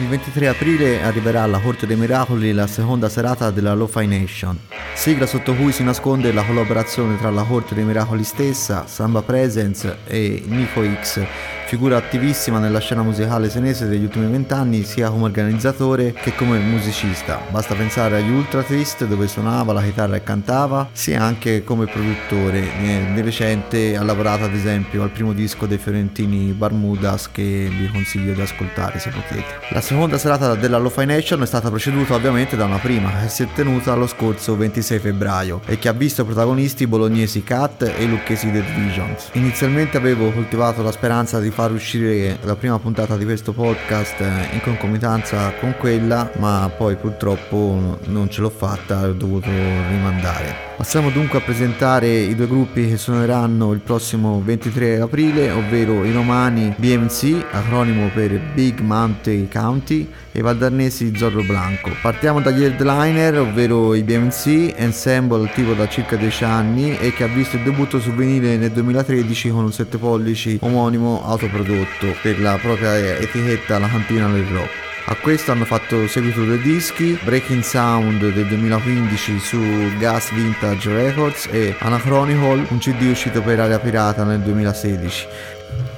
Il 23 aprile arriverà alla Corte dei Miracoli la seconda serata della Lo-Fi Nation, sigla sotto cui si nasconde la collaborazione tra la Corte dei Miracoli stessa, Samba Presence e Nico X, figura attivissima nella scena musicale senese degli ultimi vent'anni sia come organizzatore che come musicista. Basta pensare agli Ultra Twist dove suonava la chitarra e cantava, sia anche come produttore. Di recente ha lavorato ad esempio al primo disco dei fiorentini Barmudas che vi consiglio di ascoltare se potete. La seconda serata della Lo-Fi Nation è stata preceduta ovviamente da una prima che si è tenuta lo scorso 26 febbraio e che ha visto protagonisti bolognesi Cat e lucchesi The Visions. Inizialmente avevo coltivato la speranza di far uscire la prima puntata di questo podcast in concomitanza con quella, ma poi purtroppo non ce l'ho fatta ho dovuto rimandare. Passiamo dunque a presentare i due gruppi che suoneranno il prossimo 23 aprile, ovvero i romani BMC, acronimo per Big Mountain County, e i valdarnesi Zorro Blanco. Partiamo dagli headliner, ovvero i BMC, ensemble attivo da circa 10 anni e che ha visto il debutto su vinile nel 2013 con un 7 pollici omonimo autoprodotto per la propria etichetta La Cantina del Rock. A questo hanno fatto seguito due dischi, Breaking Sound del 2015 su Gas Vintage Records e Anachronicle, un CD uscito per Area Pirata nel 2016.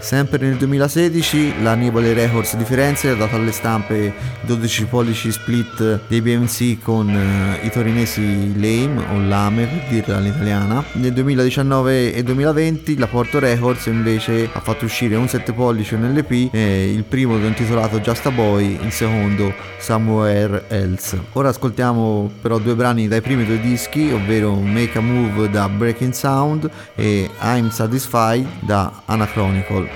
Sempre nel 2016 la Nibale Records di Firenze ha dato alle stampe 12 pollici split dei BMC con uh, i torinesi Lame o Lame per dirla all'italiana. Nel 2019 e 2020 la Porto Records invece ha fatto uscire un 7 pollici nell'EP, eh, il primo intitolato Just a Boy, il secondo Somewhere Else. Ora ascoltiamo però due brani dai primi due dischi, ovvero Make a Move da Breaking Sound e I'm Satisfied da Anachronicle.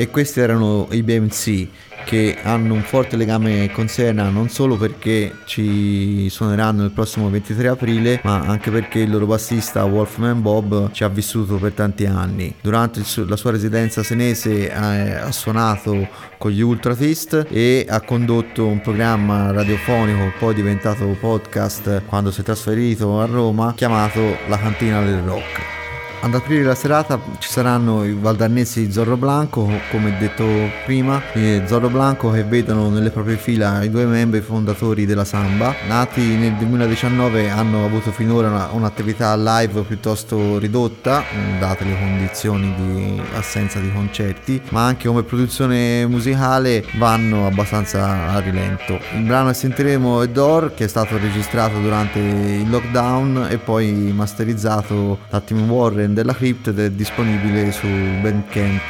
E questi erano i BMC che hanno un forte legame con Siena non solo perché ci suoneranno il prossimo 23 aprile ma anche perché il loro bassista Wolfman Bob ci ha vissuto per tanti anni. Durante la sua residenza senese ha, ha suonato con gli Ultrafist e ha condotto un programma radiofonico poi diventato podcast quando si è trasferito a Roma chiamato La Cantina del Rock ad aprire la serata ci saranno i valdannesi Zorro Blanco, come detto prima, Zorro Blanco che vedono nelle proprie fila i due membri fondatori della Samba. Nati nel 2019 hanno avuto finora una, un'attività live piuttosto ridotta, date le condizioni di assenza di concerti, ma anche come produzione musicale vanno abbastanza a rilento. Il brano che sentiremo è Door, che è stato registrato durante il lockdown e poi masterizzato da Tim Warren della Crypt ed è disponibile sul bandcamp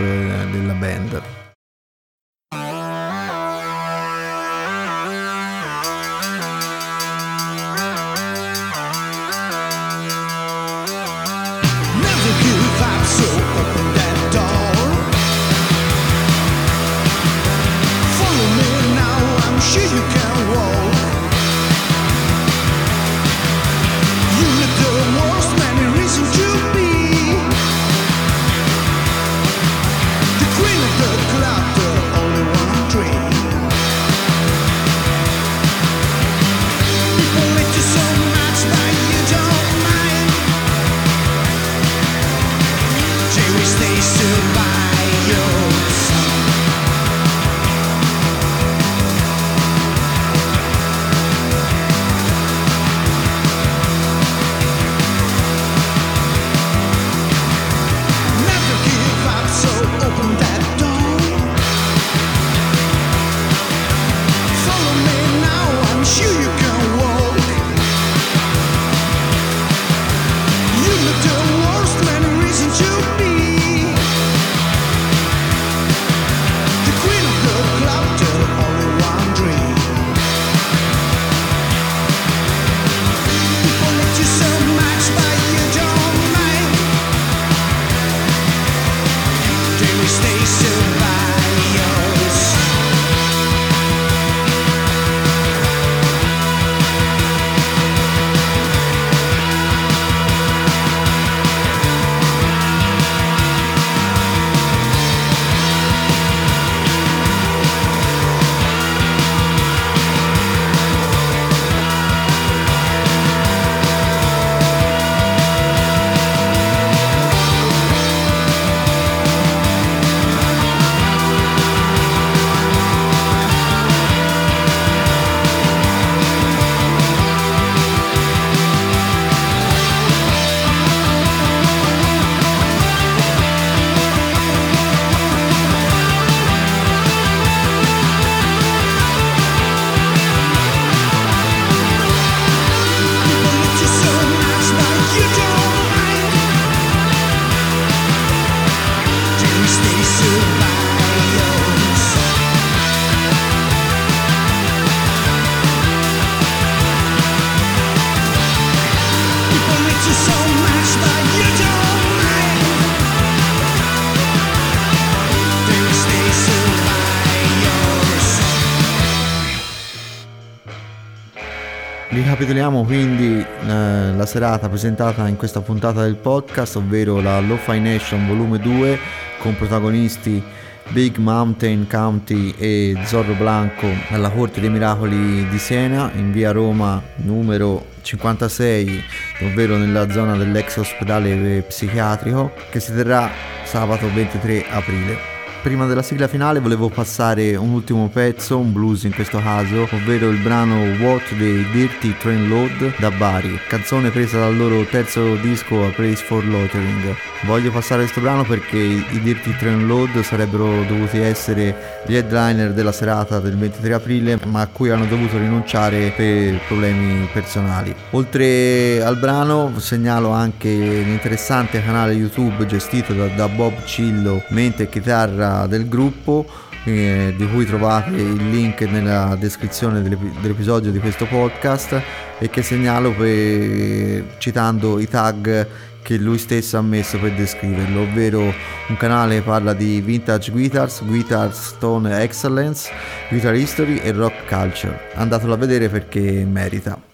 della band. Ricapitoliamo quindi eh, la serata presentata in questa puntata del podcast, ovvero la Lo-Fi Nation volume 2 con protagonisti Big Mountain County e Zorro Blanco alla Corte dei Miracoli di Siena in via Roma numero 56, ovvero nella zona dell'ex ospedale psichiatrico che si terrà sabato 23 aprile. Prima della sigla finale volevo passare un ultimo pezzo, un blues in questo caso, ovvero il brano What dei Dirty Train Load da Bari, canzone presa dal loro terzo disco A Place for Loitering. Voglio passare questo brano perché i Dirty Train Load sarebbero dovuti essere gli headliner della serata del 23 aprile, ma a cui hanno dovuto rinunciare per problemi personali. Oltre al brano segnalo anche l'interessante canale YouTube gestito da, da Bob Cillo, mente e chitarra del gruppo eh, di cui trovate il link nella descrizione dell'ep- dell'episodio di questo podcast e che segnalo per, citando i tag che lui stesso ha messo per descriverlo, ovvero un canale che parla di vintage guitars, guitar stone excellence, guitar history e rock culture. Andatelo a vedere perché merita.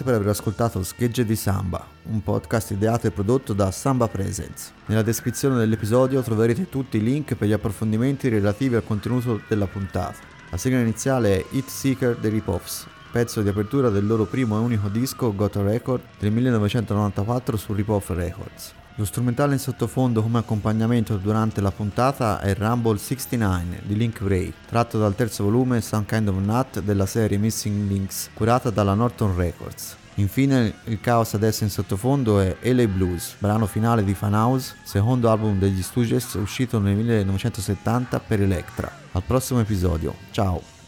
Grazie per aver ascoltato Schegge di Samba, un podcast ideato e prodotto da Samba Presence. Nella descrizione dell'episodio troverete tutti i link per gli approfondimenti relativi al contenuto della puntata. La sigla iniziale è Hit Seeker dei Ripoffs, pezzo di apertura del loro primo e unico disco Got a Record del 1994 su Ripoff Records. Lo strumentale in sottofondo come accompagnamento durante la puntata è Rumble 69 di Link Bray, tratto dal terzo volume Some Kind of Nut della serie Missing Links, curata dalla Norton Records. Infine il caos adesso in sottofondo è LA Blues, brano finale di Fan House, secondo album degli Stooges uscito nel 1970 per Electra. Al prossimo episodio, ciao!